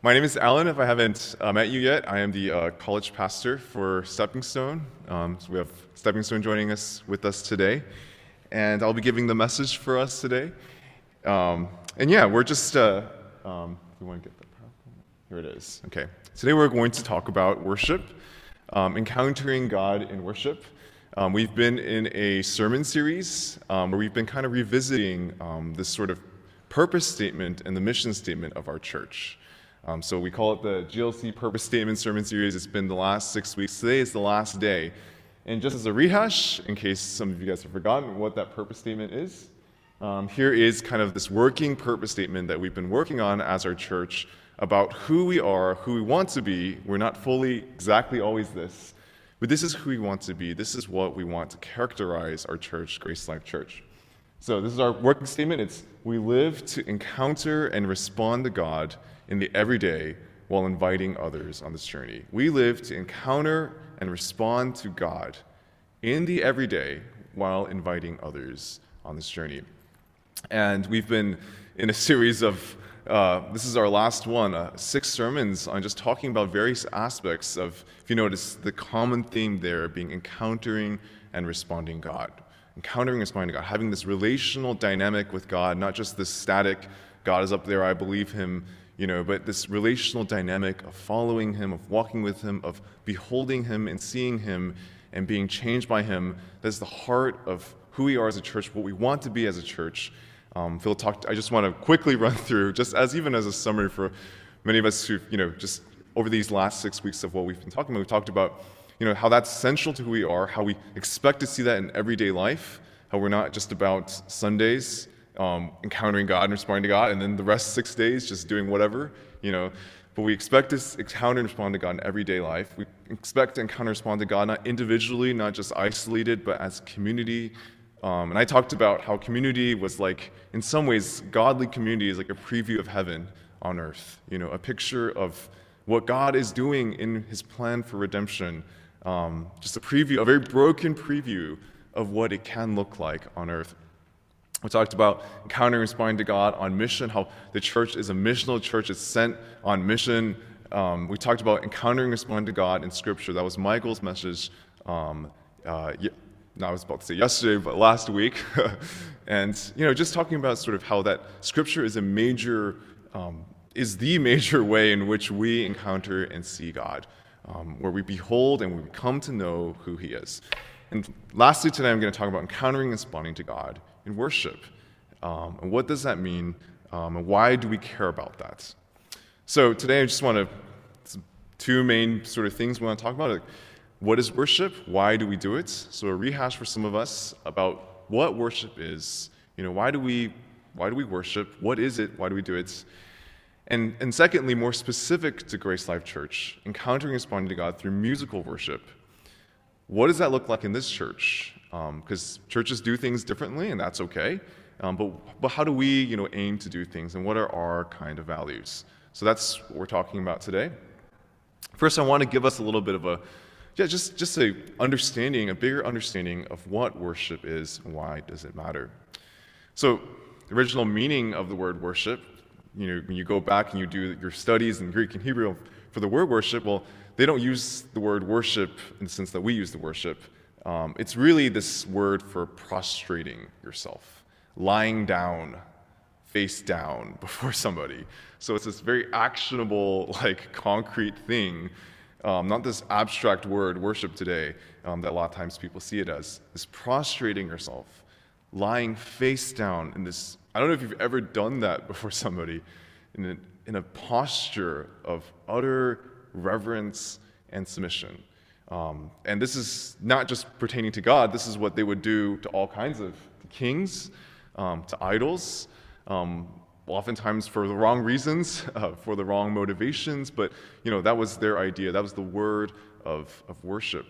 My name is Allen. If I haven't uh, met you yet, I am the uh, college pastor for Stepping Stone. Um, so we have Stepping Stone joining us with us today, and I'll be giving the message for us today. Um, and yeah, we're just. Uh, um, we want to get the PowerPoint. Here it is. Okay. Today we're going to talk about worship, um, encountering God in worship. Um, we've been in a sermon series um, where we've been kind of revisiting this sort of purpose statement and the mission statement of our church. Um, so we call it the GLC Purpose Statement Sermon Series. It's been the last six weeks. Today is the last day. And just as a rehash, in case some of you guys have forgotten what that purpose statement is, um, here is kind of this working purpose statement that we've been working on as our church about who we are, who we want to be. We're not fully exactly always this, but this is who we want to be. This is what we want to characterize our church, Grace Life Church. So this is our working statement. It's we live to encounter and respond to God in the everyday while inviting others on this journey. We live to encounter and respond to God in the everyday while inviting others on this journey. And we've been in a series of, uh, this is our last one, uh, six sermons on just talking about various aspects of, if you notice, the common theme there being encountering and responding God. Encountering and responding God, having this relational dynamic with God, not just this static, God is up there, I believe him, you know, but this relational dynamic of following him, of walking with him, of beholding him and seeing him and being changed by him, that's the heart of who we are as a church, what we want to be as a church. Um, Phil talked, I just want to quickly run through, just as even as a summary for many of us who, you know, just over these last six weeks of what we've been talking about, we've talked about, you know, how that's central to who we are, how we expect to see that in everyday life, how we're not just about Sundays um, encountering God and responding to God, and then the rest six days just doing whatever, you know. But we expect to encounter and respond to God in everyday life. We expect to encounter and respond to God not individually, not just isolated, but as community. Um, and I talked about how community was like, in some ways, godly community is like a preview of heaven on earth. You know, a picture of what God is doing in His plan for redemption. Um, just a preview, a very broken preview of what it can look like on earth. We talked about encountering responding to God on mission, how the church is a missional church, it's sent on mission. Um, we talked about encountering responding to God in Scripture. That was Michael's message. Um, uh, no, I was about to say yesterday, but last week. and, you know, just talking about sort of how that Scripture is a major, um, is the major way in which we encounter and see God, um, where we behold and we come to know who He is. And lastly, today I'm going to talk about encountering and responding to God in worship. Um, and what does that mean? Um, and why do we care about that? So today I just want to, two main sort of things we want to talk about. Like, what is worship? Why do we do it? So a rehash for some of us about what worship is. You know, why do we, why do we worship? What is it? Why do we do it? And, and secondly, more specific to Grace Life Church, encountering and responding to God through musical worship. What does that look like in this church? Because um, churches do things differently, and that's okay. Um, but, but how do we, you know, aim to do things, and what are our kind of values? So that's what we're talking about today. First, I want to give us a little bit of a, yeah, just just a understanding, a bigger understanding of what worship is and why does it matter. So, the original meaning of the word worship, you know, when you go back and you do your studies in Greek and Hebrew for the word worship, well, they don't use the word worship in the sense that we use the worship. Um, it's really this word for prostrating yourself, lying down, face down before somebody. So it's this very actionable, like concrete thing, um, not this abstract word, worship today, um, that a lot of times people see it as. This prostrating yourself, lying face down in this. I don't know if you've ever done that before somebody, in a, in a posture of utter reverence and submission. Um, and this is not just pertaining to God, this is what they would do to all kinds of kings, um, to idols, um, oftentimes for the wrong reasons, uh, for the wrong motivations, but you know, that was their idea. That was the word of, of worship.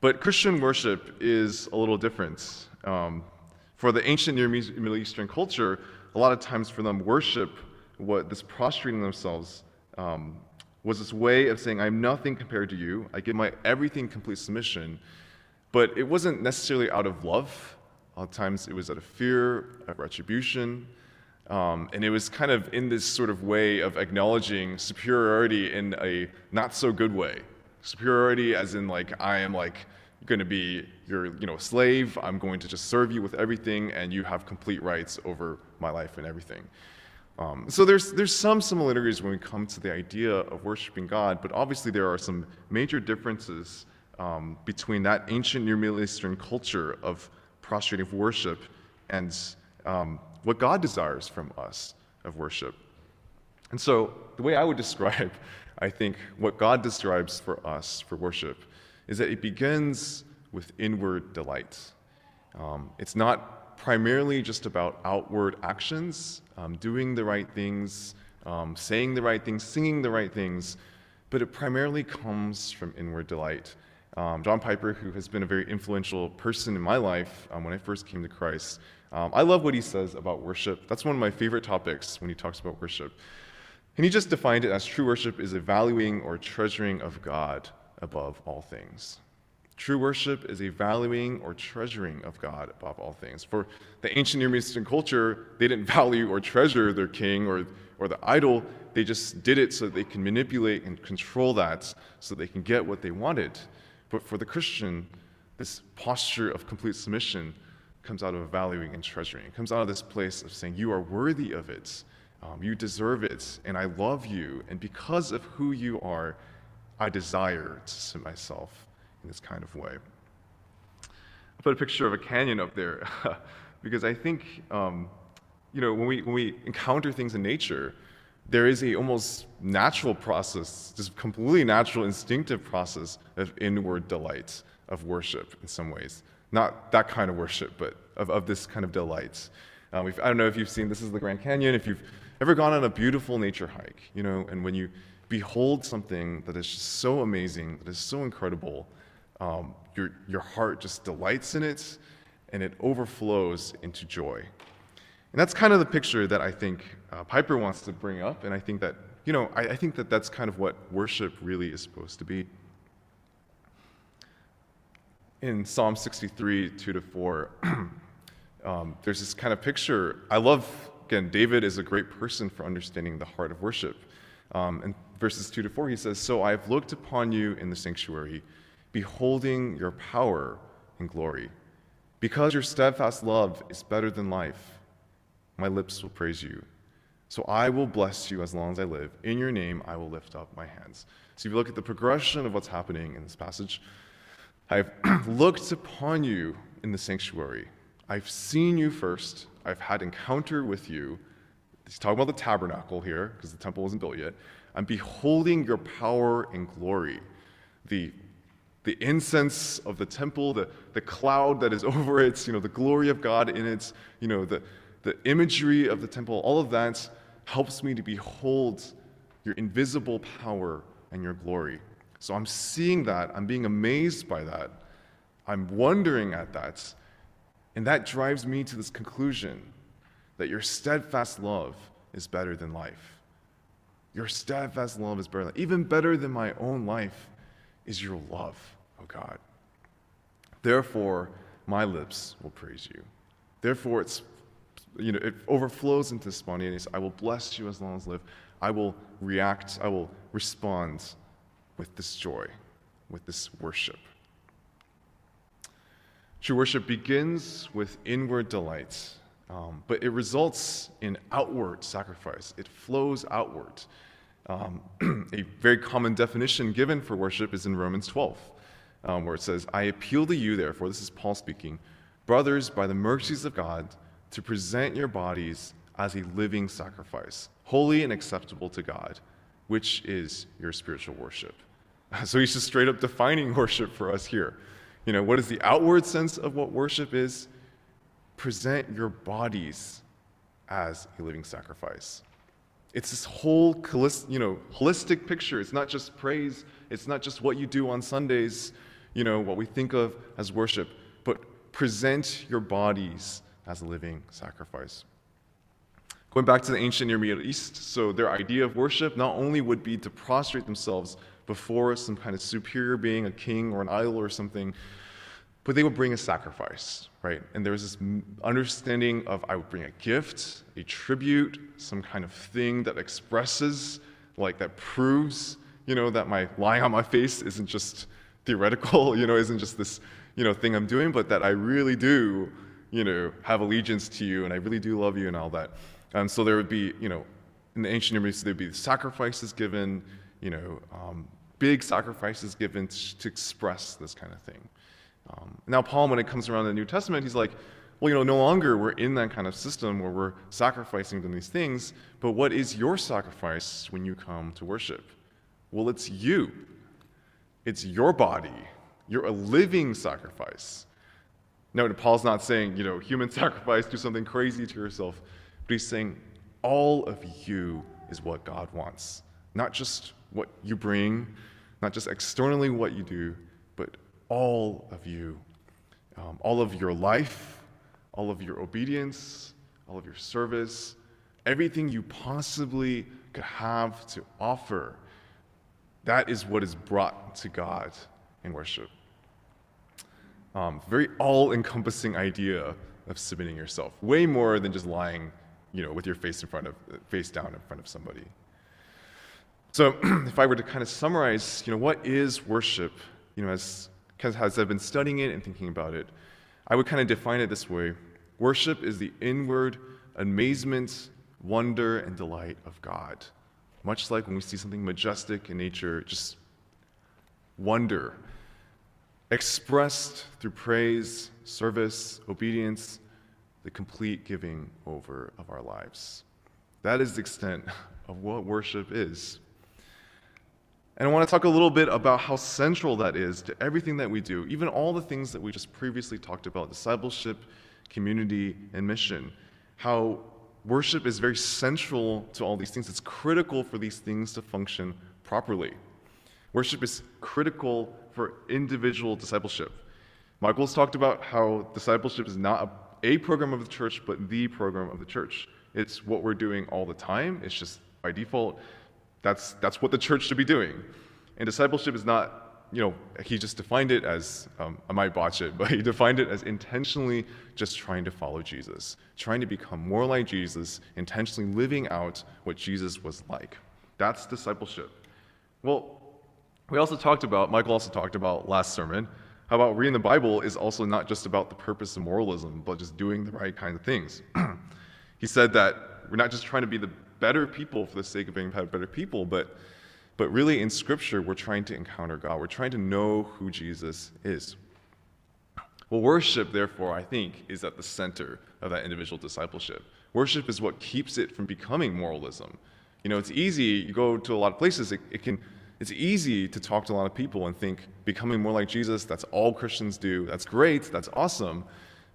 But Christian worship is a little different. Um, for the ancient Near Middle Eastern culture, a lot of times for them, worship, what this prostrating themselves, um, was this way of saying, I'm nothing compared to you. I give my everything complete submission. But it wasn't necessarily out of love. A lot of times it was out of fear, of retribution. Um, and it was kind of in this sort of way of acknowledging superiority in a not so good way. Superiority, as in, like, I am like going to be your you know, slave, I'm going to just serve you with everything, and you have complete rights over my life and everything. Um, so there's, there's some similarities when we come to the idea of worshiping God, but obviously there are some major differences um, between that ancient Near Middle Eastern culture of prostrating worship and um, what God desires from us of worship. And so, the way I would describe, I think, what God describes for us for worship is that it begins with inward delight. Um, it's not primarily just about outward actions, um, doing the right things, um, saying the right things, singing the right things, but it primarily comes from inward delight. Um, John Piper, who has been a very influential person in my life um, when I first came to Christ, um, I love what he says about worship. That's one of my favorite topics when he talks about worship. And he just defined it as true worship is a valuing or treasuring of God above all things. True worship is a valuing or treasuring of God above all things. For the ancient Near Eastern culture, they didn't value or treasure their king or, or the idol. They just did it so that they can manipulate and control that so they can get what they wanted. But for the Christian, this posture of complete submission comes out of valuing and treasuring. It comes out of this place of saying, You are worthy of it. Um, you deserve it, and I love you. And because of who you are, I desire to submit myself in this kind of way. I put a picture of a canyon up there because I think, um, you know, when we, when we encounter things in nature, there is a almost natural process, just completely natural, instinctive process of inward delight, of worship in some ways. Not that kind of worship, but of, of this kind of delight. Um, I don't know if you've seen, this is the Grand Canyon, if you've ever gone on a beautiful nature hike, you know, and when you behold something that is just so amazing, that is so incredible, um, your, your heart just delights in it and it overflows into joy. And that's kind of the picture that I think uh, Piper wants to bring up, and I think that, you know, I, I think that that's kind of what worship really is supposed to be in Psalm 63, 2 to 4, um, there's this kind of picture. I love, again, David is a great person for understanding the heart of worship. Um, in verses 2 to 4, he says, So I have looked upon you in the sanctuary, beholding your power and glory. Because your steadfast love is better than life, my lips will praise you. So I will bless you as long as I live. In your name, I will lift up my hands. So if you look at the progression of what's happening in this passage, I've looked upon you in the sanctuary. I've seen you first. I've had encounter with you. He's talking about the tabernacle here, because the temple wasn't built yet. I'm beholding your power and glory. The, the incense of the temple, the, the cloud that is over it, you know, the glory of God in it, you know, the, the imagery of the temple, all of that helps me to behold your invisible power and your glory. So I'm seeing that, I'm being amazed by that, I'm wondering at that, and that drives me to this conclusion that your steadfast love is better than life. Your steadfast love is better than even better than my own life is your love, oh God. Therefore, my lips will praise you. Therefore, it's you know, it overflows into spontaneous. I will bless you as long as I live. I will react, I will respond with this joy, with this worship. True worship begins with inward delight, um, but it results in outward sacrifice. It flows outward. Um, a very common definition given for worship is in Romans 12, um, where it says, I appeal to you, therefore, this is Paul speaking, brothers, by the mercies of God, to present your bodies as a living sacrifice, holy and acceptable to God, which is your spiritual worship. So he's just straight up defining worship for us here. You know, what is the outward sense of what worship is? Present your bodies as a living sacrifice. It's this whole you know, holistic picture. It's not just praise, it's not just what you do on Sundays, you know, what we think of as worship, but present your bodies as a living sacrifice. Going back to the ancient Near Middle East, so their idea of worship not only would be to prostrate themselves before some kind of superior being, a king or an idol or something, but they would bring a sacrifice, right? And there was this understanding of I would bring a gift, a tribute, some kind of thing that expresses, like that proves, you know, that my lying on my face isn't just theoretical, you know, isn't just this, you know, thing I'm doing, but that I really do, you know, have allegiance to you and I really do love you and all that. And so there would be, you know, in the ancient Near East, there'd be sacrifices given, you know, um, big sacrifices given to, to express this kind of thing. Um, now, Paul, when it comes around the New Testament, he's like, well, you know, no longer we're in that kind of system where we're sacrificing to these things, but what is your sacrifice when you come to worship? Well, it's you. It's your body. You're a living sacrifice. No, Paul's not saying, you know, human sacrifice, do something crazy to yourself, but he's saying all of you is what God wants. Not just what you bring, not just externally what you do, all of you, um, all of your life, all of your obedience, all of your service, everything you possibly could have to offer. That is what is brought to God in worship. Um, very all-encompassing idea of submitting yourself, way more than just lying, you know, with your face in front of, face down in front of somebody. So, if I were to kind of summarize, you know, what is worship? You know, as because as I've been studying it and thinking about it, I would kind of define it this way Worship is the inward amazement, wonder, and delight of God. Much like when we see something majestic in nature, just wonder, expressed through praise, service, obedience, the complete giving over of our lives. That is the extent of what worship is. And I want to talk a little bit about how central that is to everything that we do, even all the things that we just previously talked about discipleship, community, and mission. How worship is very central to all these things. It's critical for these things to function properly. Worship is critical for individual discipleship. Michael's talked about how discipleship is not a, a program of the church, but the program of the church. It's what we're doing all the time, it's just by default. That's, that's what the church should be doing. And discipleship is not, you know, he just defined it as, um, I might botch it, but he defined it as intentionally just trying to follow Jesus, trying to become more like Jesus, intentionally living out what Jesus was like. That's discipleship. Well, we also talked about, Michael also talked about last sermon, how about reading the Bible is also not just about the purpose of moralism, but just doing the right kind of things. he said that we're not just trying to be the better people for the sake of being better people, but, but really in Scripture, we're trying to encounter God. We're trying to know who Jesus is. Well, worship, therefore, I think, is at the center of that individual discipleship. Worship is what keeps it from becoming moralism. You know, it's easy, you go to a lot of places, it, it can, it's easy to talk to a lot of people and think becoming more like Jesus, that's all Christians do. That's great, that's awesome,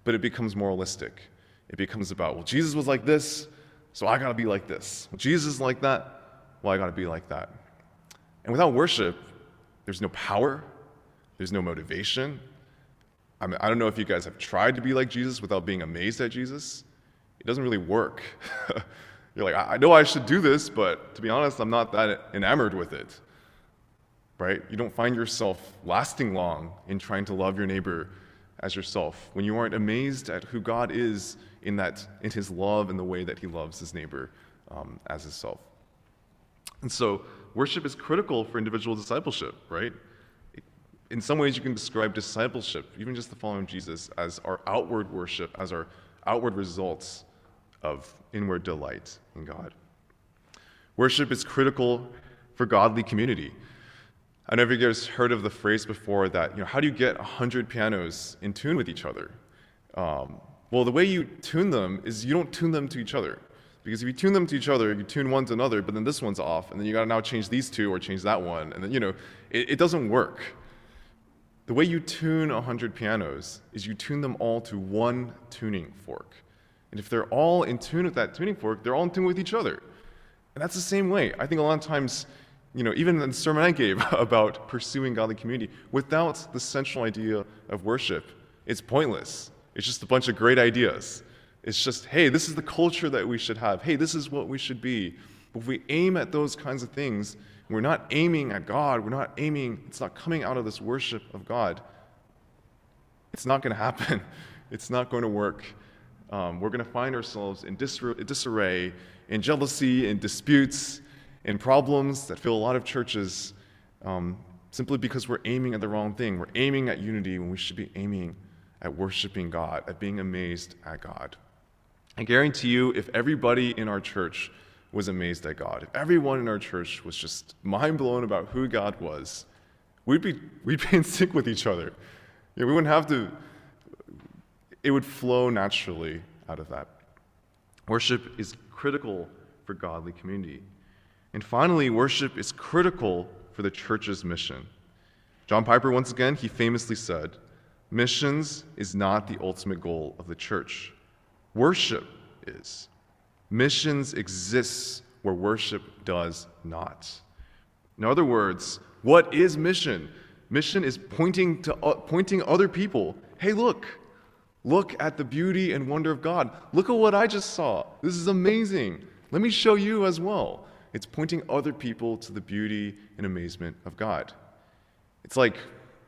but it becomes moralistic. It becomes about, well, Jesus was like this, so I got to be like this. Jesus is like that. Well, I got to be like that. And without worship, there's no power, there's no motivation. I, mean, I don't know if you guys have tried to be like Jesus without being amazed at Jesus. It doesn't really work. You're like, I know I should do this, but to be honest, I'm not that enamored with it. Right? You don't find yourself lasting long in trying to love your neighbor as yourself when you aren't amazed at who God is in, that, in his love and the way that he loves his neighbor um, as himself. And so, worship is critical for individual discipleship, right? In some ways, you can describe discipleship, even just the following Jesus, as our outward worship, as our outward results of inward delight in God. Worship is critical for godly community. I don't know if you guys heard of the phrase before that, you know, how do you get 100 pianos in tune with each other? Um, well, the way you tune them is you don't tune them to each other. Because if you tune them to each other, you tune one to another, but then this one's off, and then you gotta now change these two or change that one, and then, you know, it, it doesn't work. The way you tune 100 pianos is you tune them all to one tuning fork. And if they're all in tune with that tuning fork, they're all in tune with each other. And that's the same way. I think a lot of times, you know, even in the sermon I gave about pursuing godly community, without the central idea of worship, it's pointless. It's just a bunch of great ideas. It's just, hey, this is the culture that we should have. Hey, this is what we should be. But if we aim at those kinds of things, we're not aiming at God, we're not aiming, it's not coming out of this worship of God, It's not going to happen. It's not going to work. Um, we're going to find ourselves in disarray, in jealousy, in disputes, in problems that fill a lot of churches um, simply because we're aiming at the wrong thing. We're aiming at unity when we should be aiming at worshiping God, at being amazed at God. I guarantee you, if everybody in our church was amazed at God, if everyone in our church was just mind blown about who God was, we'd be, we'd be in sync with each other. You know, we wouldn't have to, it would flow naturally out of that. Worship is critical for godly community. And finally, worship is critical for the church's mission. John Piper, once again, he famously said, Missions is not the ultimate goal of the church. Worship is. Missions exists where worship does not. In other words, what is mission? Mission is pointing to uh, pointing other people. Hey, look. Look at the beauty and wonder of God. Look at what I just saw. This is amazing. Let me show you as well. It's pointing other people to the beauty and amazement of God. It's like,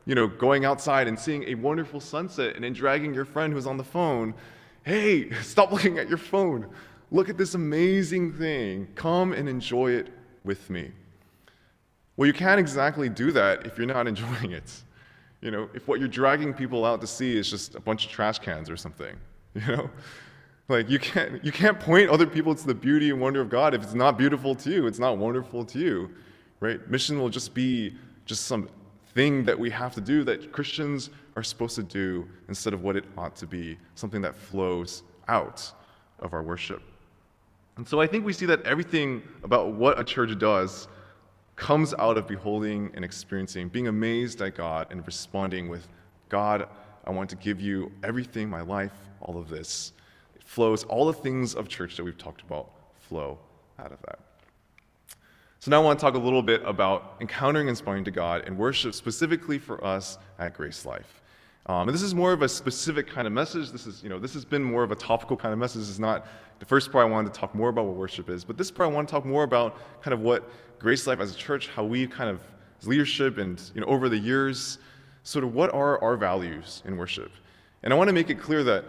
you know, going outside and seeing a wonderful sunset and then dragging your friend who's on the phone, hey, stop looking at your phone. Look at this amazing thing. Come and enjoy it with me. Well, you can't exactly do that if you're not enjoying it. You know, if what you're dragging people out to see is just a bunch of trash cans or something, you know? Like you can't you can't point other people to the beauty and wonder of God if it's not beautiful to you, it's not wonderful to you. Right? Mission will just be just some thing that we have to do that Christians are supposed to do instead of what it ought to be, something that flows out of our worship. And so I think we see that everything about what a church does comes out of beholding and experiencing, being amazed at God and responding with, God, I want to give you everything, my life, all of this. It flows, all the things of church that we've talked about flow out of that. So now I want to talk a little bit about encountering and responding to God and worship specifically for us at Grace Life. Um, and this is more of a specific kind of message. This is, you know, this has been more of a topical kind of message. This is not the first part I wanted to talk more about what worship is, but this part I want to talk more about kind of what Grace Life as a church, how we kind of, as leadership and you know, over the years, sort of what are our values in worship. And I want to make it clear that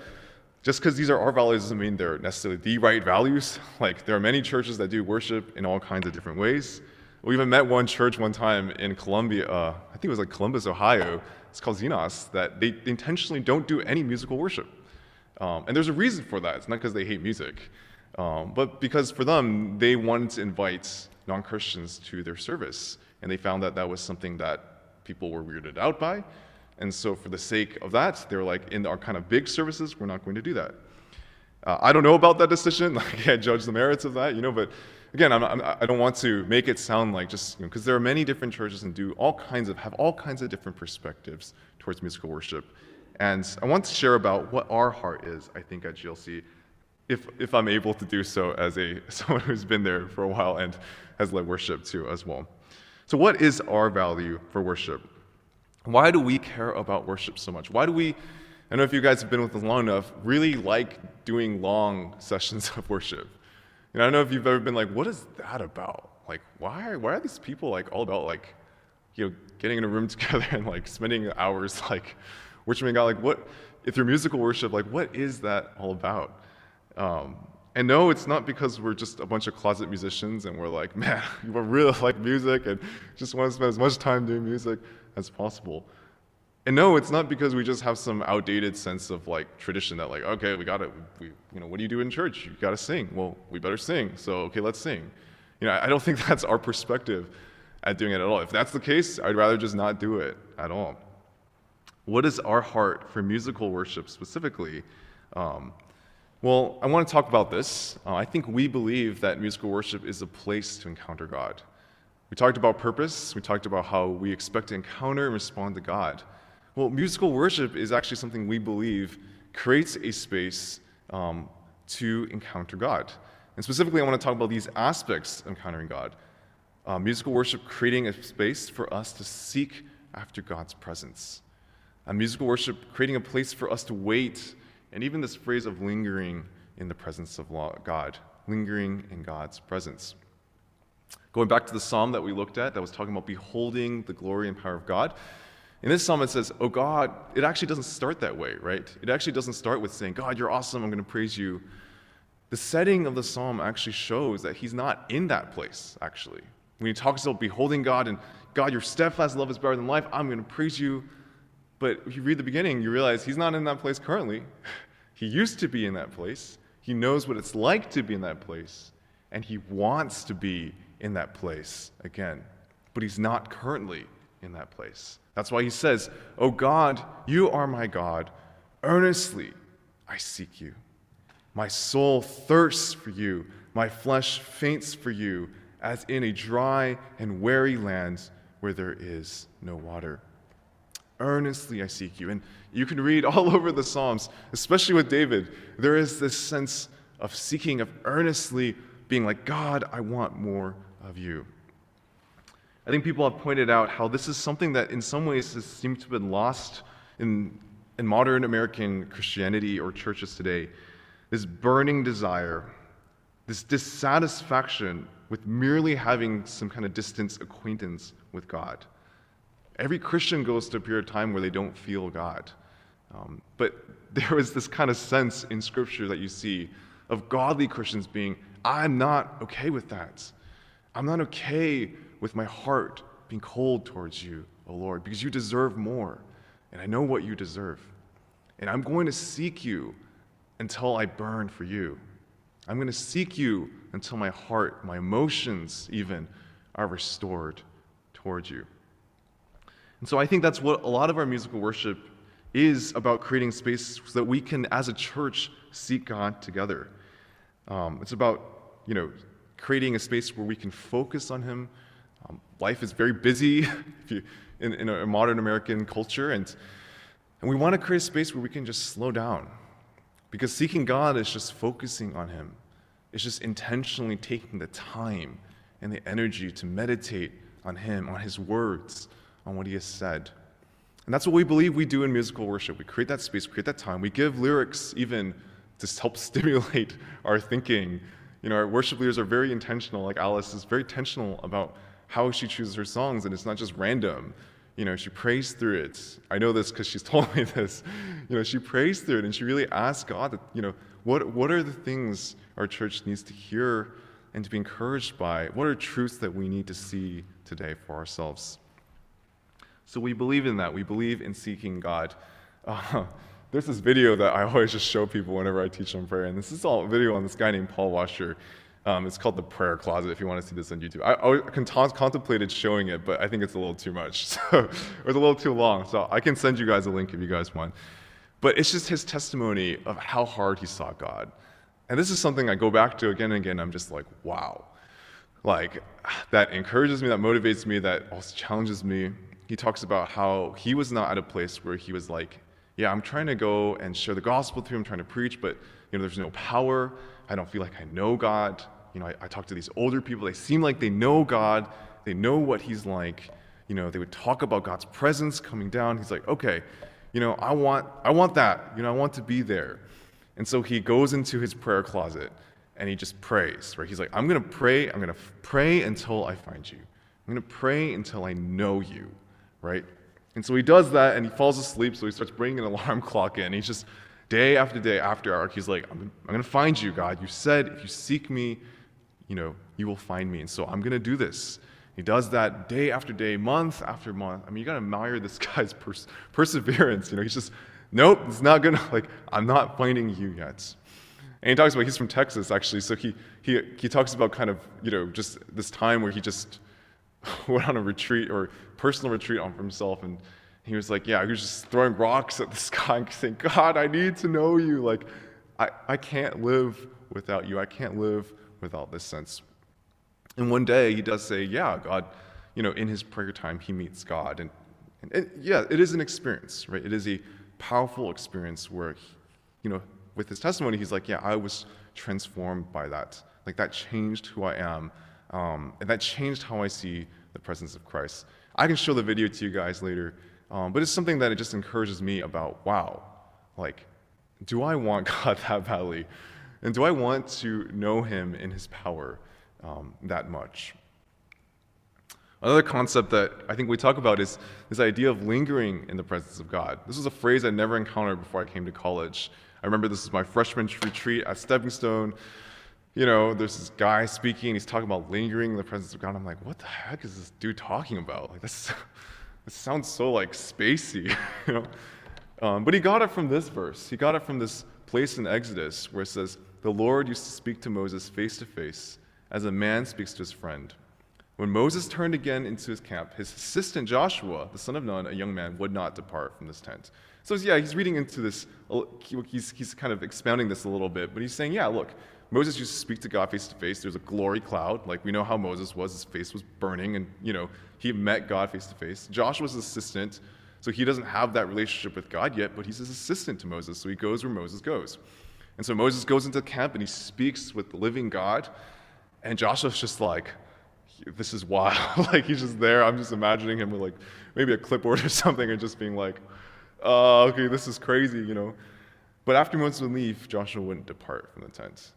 just because these are our values doesn't mean they're necessarily the right values. Like, there are many churches that do worship in all kinds of different ways. We even met one church one time in Columbia, uh, I think it was like Columbus, Ohio. It's called Xenos, that they intentionally don't do any musical worship. Um, and there's a reason for that. It's not because they hate music, um, but because for them, they wanted to invite non Christians to their service. And they found that that was something that people were weirded out by. And so, for the sake of that, they were like, in our kind of big services, we're not going to do that. Uh, I don't know about that decision. I can't judge the merits of that, you know, but again, I'm, I'm, I do not want to make it sound like just, because you know, there are many different churches and do all kinds of, have all kinds of different perspectives towards musical worship. And I want to share about what our heart is, I think, at GLC, if, if I'm able to do so as a someone who's been there for a while and has led worship too as well. So, what is our value for worship? Why do we care about worship so much? Why do we, I don't know if you guys have been with us long enough, really like doing long sessions of worship? Know, I don't know if you've ever been like, what is that about? Like, why why are these people like all about like, you know, getting in a room together and like spending hours like worshiping God? Like, what, if you're musical worship, like, what is that all about? Um, and no, it's not because we're just a bunch of closet musicians and we're like, man, we really like music and just want to spend as much time doing music as possible. And no, it's not because we just have some outdated sense of like tradition that like, okay, we got it. We, you know, what do you do in church? You got to sing. Well, we better sing. So okay, let's sing. You know, I don't think that's our perspective at doing it at all. If that's the case, I'd rather just not do it at all. What is our heart for musical worship specifically? Um, well, I want to talk about this. Uh, I think we believe that musical worship is a place to encounter God. We talked about purpose, we talked about how we expect to encounter and respond to God. Well, musical worship is actually something we believe creates a space um, to encounter God. And specifically, I want to talk about these aspects of encountering God. Uh, musical worship creating a space for us to seek after God's presence a musical worship, creating a place for us to wait, and even this phrase of lingering in the presence of God, lingering in God's presence. Going back to the psalm that we looked at that was talking about beholding the glory and power of God, In this psalm, it says, Oh God, it actually doesn't start that way, right? It actually doesn't start with saying, God, you're awesome, I'm going to praise you. The setting of the psalm actually shows that he's not in that place, actually. When he talks about beholding God and God, your steadfast love is better than life, I'm going to praise you. But if you read the beginning, you realize he's not in that place currently. He used to be in that place. He knows what it's like to be in that place. And he wants to be in that place again. But he's not currently in that place. That's why he says, Oh God, you are my God. Earnestly I seek you. My soul thirsts for you. My flesh faints for you, as in a dry and weary land where there is no water. Earnestly I seek you. And you can read all over the Psalms, especially with David, there is this sense of seeking, of earnestly being like, God, I want more of you. I think people have pointed out how this is something that in some ways has seemed to have been lost in, in modern American Christianity or churches today. This burning desire, this dissatisfaction with merely having some kind of distance acquaintance with God. Every Christian goes through a period of time where they don't feel God. Um, but there is this kind of sense in Scripture that you see of godly Christians being, I'm not okay with that. I'm not okay with my heart being cold towards you, O Lord, because you deserve more. And I know what you deserve. And I'm going to seek you until I burn for you. I'm going to seek you until my heart, my emotions even, are restored towards you. And so I think that's what a lot of our musical worship is about creating space so that we can, as a church, seek God together. Um, it's about, you know, creating a space where we can focus on Him. Um, life is very busy in, in, a modern American culture, and, and we want to create a space where we can just slow down. Because seeking God is just focusing on Him, it's just intentionally taking the time and the energy to meditate on Him, on His words, on what He has said. And that's what we believe we do in musical worship. We create that space, create that time. We give lyrics even to help stimulate our thinking. You know, our worship leaders are very intentional, like Alice is very intentional about how she chooses her songs, and it's not just random. You know, she prays through it. I know this because she's told me this. You know, she prays through it and she really asks God, that, you know, what, what are the things our church needs to hear and to be encouraged by? What are truths that we need to see today for ourselves? So we believe in that. We believe in seeking God. Uh, there's this video that I always just show people whenever I teach on prayer, and this is all a video on this guy named Paul Washer. Um, it's called the Prayer Closet. If you want to see this on YouTube, I, I contemplated showing it, but I think it's a little too much, so, or it's a little too long. So I can send you guys a link if you guys want. But it's just his testimony of how hard he sought God, and this is something I go back to again and again. I'm just like, wow, like that encourages me, that motivates me, that also challenges me he talks about how he was not at a place where he was like, yeah, I'm trying to go and share the gospel to him, I'm trying to preach, but you know, there's no power. I don't feel like I know God. You know, I, I talk to these older people. They seem like they know God. They know what He's like. You know, they would talk about God's presence coming down. He's like, okay, you know, I want, I want that. You know, I want to be there. And so he goes into his prayer closet and he just prays. Right? He's like, I'm gonna pray. I'm gonna pray until I find you. I'm gonna pray until I know you right? And so he does that and he falls asleep, so he starts bringing an alarm clock in. He's just, day after day after hour, he's like, I'm, I'm going to find you, God. You said if you seek me, you know, you will find me. And so I'm going to do this. He does that day after day, month after month. I mean, you got to admire this guy's pers- perseverance. You know, he's just, nope, it's not going to, like, I'm not finding you yet. And he talks about, he's from Texas, actually. So he, he, he talks about kind of, you know, just this time where he just, went on a retreat or personal retreat on for himself and he was like yeah he was just throwing rocks at the sky and saying god i need to know you. Like i, I can't live without you. I can't live without this sense. And one day he does say yeah god you know in his prayer time he meets god. And, and, and yeah it is an experience right? It is a powerful experience where he, you know with his testimony he's like yeah i was transformed by that. Like that changed who i am um, and that changed how I see the presence of Christ. I can show the video to you guys later, um, but it's something that it just encourages me about wow, like, do I want God that badly? And do I want to know Him in His power um, that much? Another concept that I think we talk about is this idea of lingering in the presence of God. This was a phrase I never encountered before I came to college. I remember this is my freshman retreat at Stepping Stone. You know, there's this guy speaking, he's talking about lingering in the presence of God. I'm like, what the heck is this dude talking about? Like, this, this sounds so like spacey, you know? Um, but he got it from this verse. He got it from this place in Exodus where it says, The Lord used to speak to Moses face to face as a man speaks to his friend. When Moses turned again into his camp, his assistant Joshua, the son of Nun, a young man, would not depart from this tent. So, yeah, he's reading into this, he's, he's kind of expounding this a little bit, but he's saying, yeah, look, Moses used to speak to God face to face. There's a glory cloud. Like we know how Moses was, his face was burning, and, you know, he met God face to face. Joshua's assistant, so he doesn't have that relationship with God yet, but he's his assistant to Moses, so he goes where Moses goes. And so Moses goes into camp and he speaks with the living God, and Joshua's just like, this is wild. like he's just there. I'm just imagining him with like maybe a clipboard or something and just being like, oh, okay, this is crazy, you know. But after Moses would leave, Joshua wouldn't depart from the tent.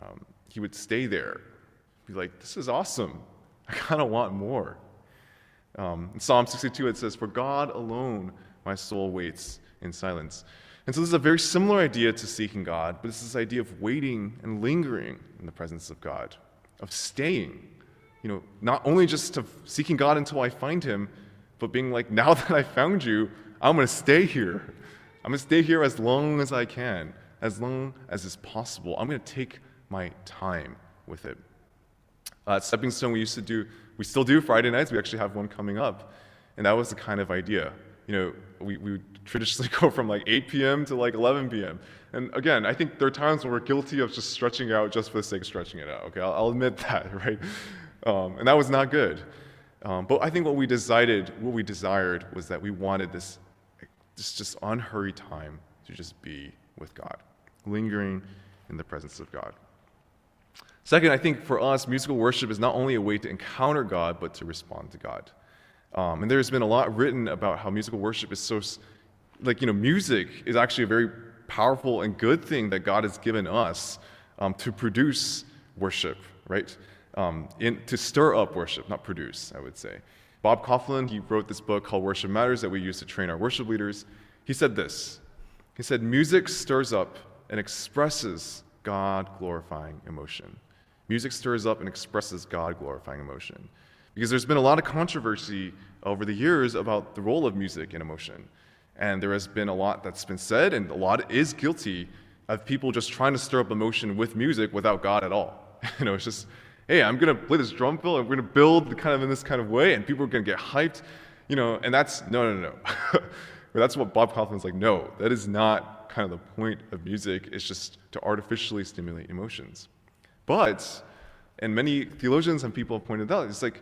Um, he would stay there, be like, this is awesome. I kind of want more. Um, in Psalm 62, it says, For God alone my soul waits in silence. And so this is a very similar idea to seeking God, but it's this idea of waiting and lingering in the presence of God, of staying you know, not only just to seeking God until I find him, but being like, now that I found you, I'm going to stay here. I'm going to stay here as long as I can, as long as is possible. I'm going to take my time with it. Uh, Stepping Stone, we used to do, we still do Friday nights. We actually have one coming up. And that was the kind of idea. You know, we, we would traditionally go from like 8 p.m. to like 11 p.m. And again, I think there are times when we're guilty of just stretching out just for the sake of stretching it out. Okay, I'll, I'll admit that, right? Um, and that was not good. Um, but I think what we decided, what we desired, was that we wanted this, this just unhurried time to just be with God, lingering in the presence of God. Second, I think for us, musical worship is not only a way to encounter God, but to respond to God. Um, and there's been a lot written about how musical worship is so, like, you know, music is actually a very powerful and good thing that God has given us um, to produce worship, right? um, in, to stir up worship, not produce, I would say. Bob Kauflin, he wrote this book called Worship Matters that we use to train our worship leaders. He said this He said, Music stirs up and expresses God glorifying emotion. Music stirs up and expresses God glorifying emotion. Because there's been a lot of controversy over the years about the role of music in emotion. And there has been a lot that's been said, and a lot is guilty of people just trying to stir up emotion with music without God at all. you know, it's just hey, I'm going to play this drum fill and we're going to build kind of in this kind of way and people are going to get hyped, you know, and that's, no, no, no. that's what Bob Kauflin's like, no, that is not kind of the point of music. It's just to artificially stimulate emotions. But, and many theologians and people have pointed out, it's like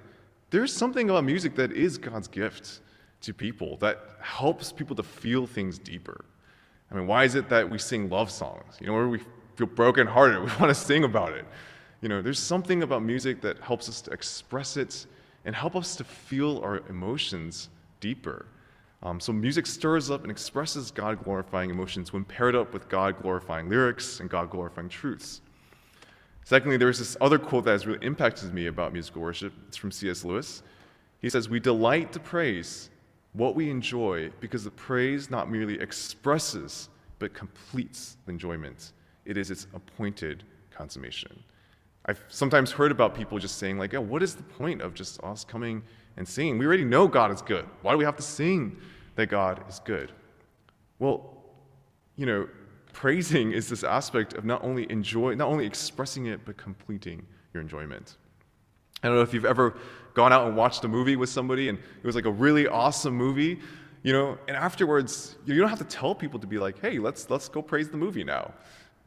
there's something about music that is God's gift to people that helps people to feel things deeper. I mean, why is it that we sing love songs? You know, where we feel brokenhearted, we want to sing about it. You know, there's something about music that helps us to express it and help us to feel our emotions deeper. Um, so music stirs up and expresses God glorifying emotions when paired up with God glorifying lyrics and God glorifying truths. Secondly, there's this other quote that has really impacted me about musical worship. It's from C.S. Lewis. He says, We delight to praise what we enjoy because the praise not merely expresses, but completes the enjoyment. It is its appointed consummation. I've sometimes heard about people just saying, like, yeah, what is the point of just us coming and singing? We already know God is good. Why do we have to sing that God is good? Well, you know, praising is this aspect of not only enjoy, not only expressing it, but completing your enjoyment. I don't know if you've ever gone out and watched a movie with somebody and it was like a really awesome movie, you know, and afterwards you don't have to tell people to be like, hey, let's let's go praise the movie now.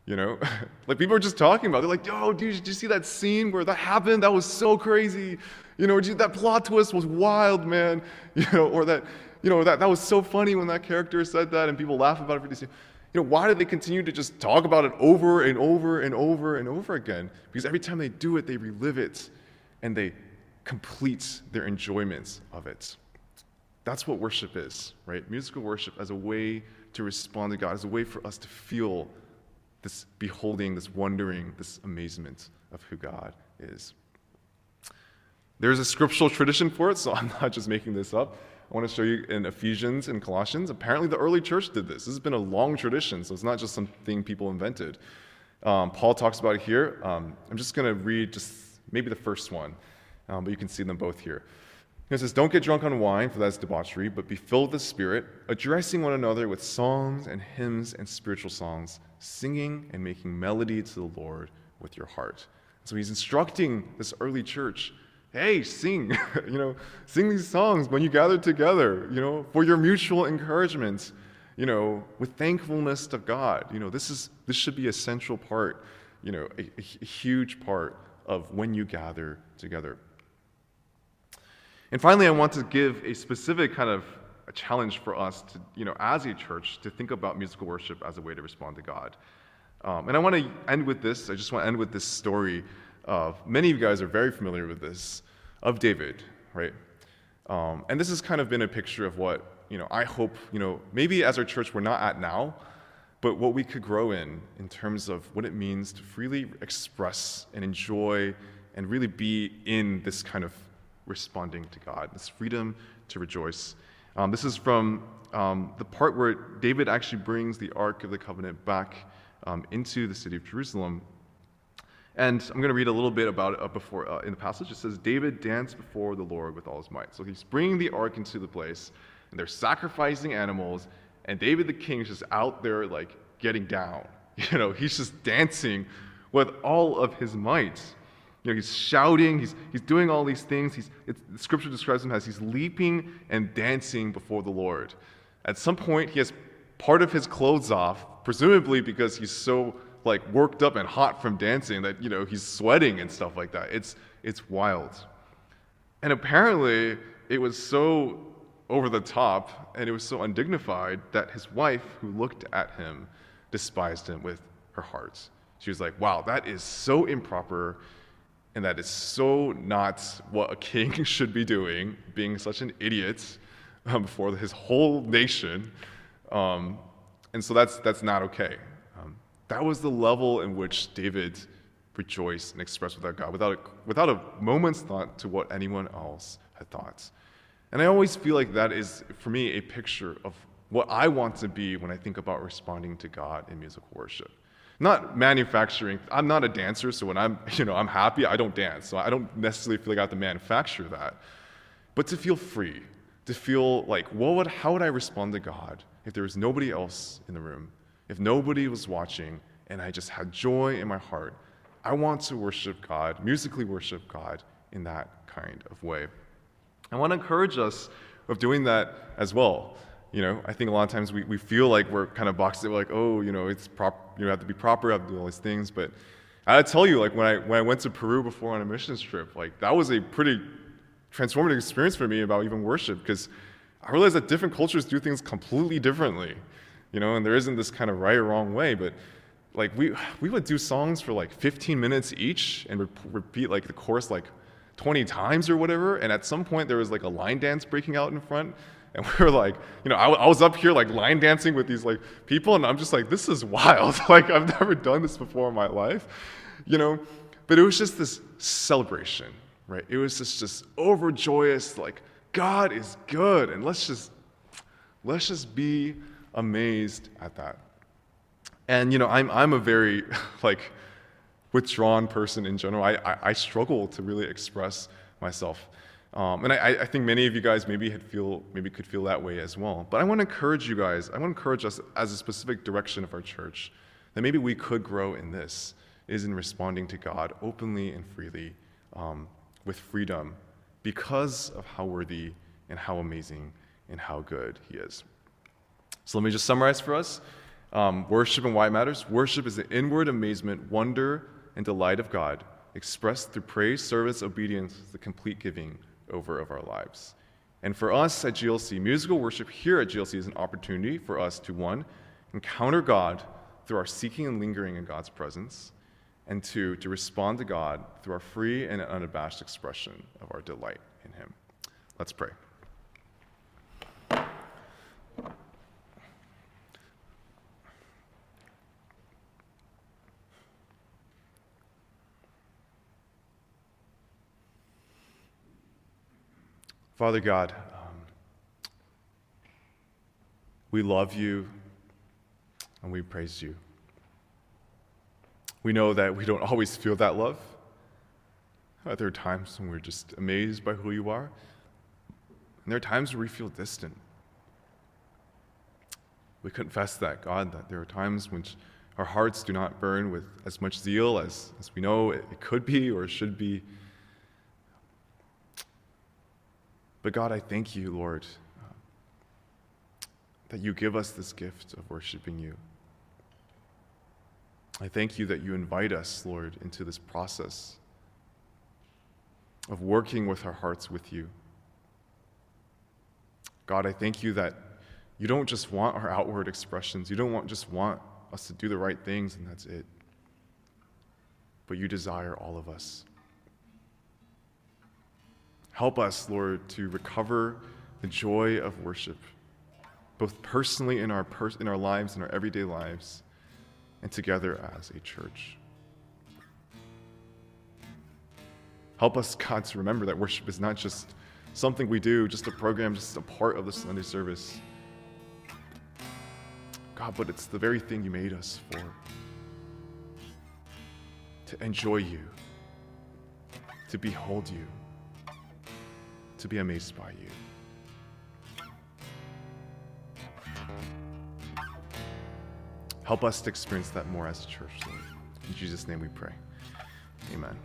You know, like people are just talking about. It. They're like, "Yo, dude, did you see that scene where that happened? That was so crazy." You know, that plot twist was wild, man. You know, or that, you know, that that was so funny when that character said that, and people laugh about it for this. You know, why do they continue to just talk about it over and over and over and over again? Because every time they do it, they relive it, and they complete their enjoyments of it. That's what worship is, right? Musical worship as a way to respond to God, as a way for us to feel this beholding, this wondering, this amazement of who God is. There's a scriptural tradition for it, so I'm not just making this up. I want to show you in Ephesians and Colossians. Apparently, the early church did this. This has been a long tradition, so it's not just something people invented. Um, Paul talks about it here. Um, I'm just going to read just maybe the first one, um, but you can see them both here. He says, Don't get drunk on wine, for that's debauchery, but be filled with the Spirit, addressing one another with songs and hymns and spiritual songs, singing and making melody to the Lord with your heart. So he's instructing this early church hey, sing, you know, sing these songs when you gather together, you know, for your mutual encouragement, you know, with thankfulness to God. You know, this is this should be a central part, you know, a, a huge part of when you gather together. And finally, I want to give a specific kind of a challenge for us to, you know, as a church, to think about musical worship as a way to respond to God. Um, and I want to end with this. I just want to end with this story many of you guys are very familiar with this of David, right? Um, and this has kind of been a picture of what you know. I hope you know maybe as our church we're not at now, but what we could grow in in terms of what it means to freely express and enjoy and really be in this kind of responding to God, this freedom to rejoice. Um, this is from um, the part where David actually brings the Ark of the Covenant back um, into the city of Jerusalem. And I'm going to read a little bit about it uh, before uh, in the passage. It says, David danced before the Lord with all his might. So he's bringing the ark into the place, and they're sacrificing animals, and David the king is just out there like getting down. You know, he's just dancing with all of his might. You know, he's shouting, he's, he's doing all these things. He's, the scripture describes him as he's leaping and dancing before the Lord. At some point, he has part of his clothes off, presumably because he's so like worked up and hot from dancing that you know he's sweating and stuff like that. It's it's wild. And apparently it was so over the top and it was so undignified that his wife, who looked at him, despised him with her heart. She was like, "Wow, that is so improper." And that is so not what a king should be doing, being such an idiot um, before his whole nation. Um, and so that's, that's not okay. That was the level in which David rejoiced and expressed without God, without a, without a moment's thought to what anyone else had thought. And I always feel like that is, for me, a picture of what I want to be when I think about responding to God in musical worship. Not manufacturing. I'm not a dancer, so when I'm, you know, I'm happy, I don't dance. So I don't necessarily feel like I have to manufacture that. But to feel free, to feel like, what would, how would I respond to God if there was nobody else in the room? If nobody was watching and I just had joy in my heart, I want to worship God, musically worship God in that kind of way. I want to encourage us of doing that as well. You know, I think a lot of times we, we feel like we're kind of boxed in, like, oh, you know, it's prop, you have to be proper, have to do all these things. But I tell you, like when I when I went to Peru before on a missions trip, like that was a pretty transformative experience for me about even worship because I realized that different cultures do things completely differently you know, and there isn't this kind of right or wrong way, but like we we would do songs for like 15 minutes each and re- repeat like the chorus like 20 times or whatever. And at some point there was like a line dance breaking out in front, and we were like, you know, I, I was up here like line dancing with these like people, and I'm just like, this is wild. like I've never done this before in my life, you know. But it was just this celebration, right? It was just just overjoyous, like God is good, and let's just let's just be amazed at that. And, you know, I'm, I'm a very, like, withdrawn person in general. I, I, I struggle to really express myself. Um, and I, I, think many of you guys maybe feel maybe could feel that way as well. But I want to encourage you guys. I want to encourage us as a specific direction of our church that maybe we could grow in this is in responding to God openly and freely um, with freedom because of how worthy and how amazing and how good He is. So let me just summarize for us um, worship and why it matters. Worship is the inward amazement, wonder, and delight of God, expressed through praise, service, obedience, the complete giving over of our lives. And for us at GLC, musical worship here at GLC is an opportunity for us to, one, encounter God through our seeking and lingering in God's presence, and two, to respond to God through our free and unabashed expression of our delight in Him. Let's pray. Father God, um, we love you and we praise you. We know that we don't always feel that love. There are times when we're just amazed by who you are, and there are times where we feel distant. We confess that, God, that there are times when our hearts do not burn with as much zeal as, as we know it, it could be or should be. But God, I thank you, Lord, that you give us this gift of worshiping you. I thank you that you invite us, Lord, into this process of working with our hearts with you. God, I thank you that you don't just want our outward expressions. You don't want, just want us to do the right things and that's it. But you desire all of us. Help us, Lord, to recover the joy of worship, both personally in our, pers- in our lives, in our everyday lives, and together as a church. Help us, God, to remember that worship is not just something we do, just a program, just a part of the Sunday service. God, but it's the very thing you made us for to enjoy you, to behold you, to be amazed by you. Help us to experience that more as a church, Lord. In Jesus' name we pray. Amen.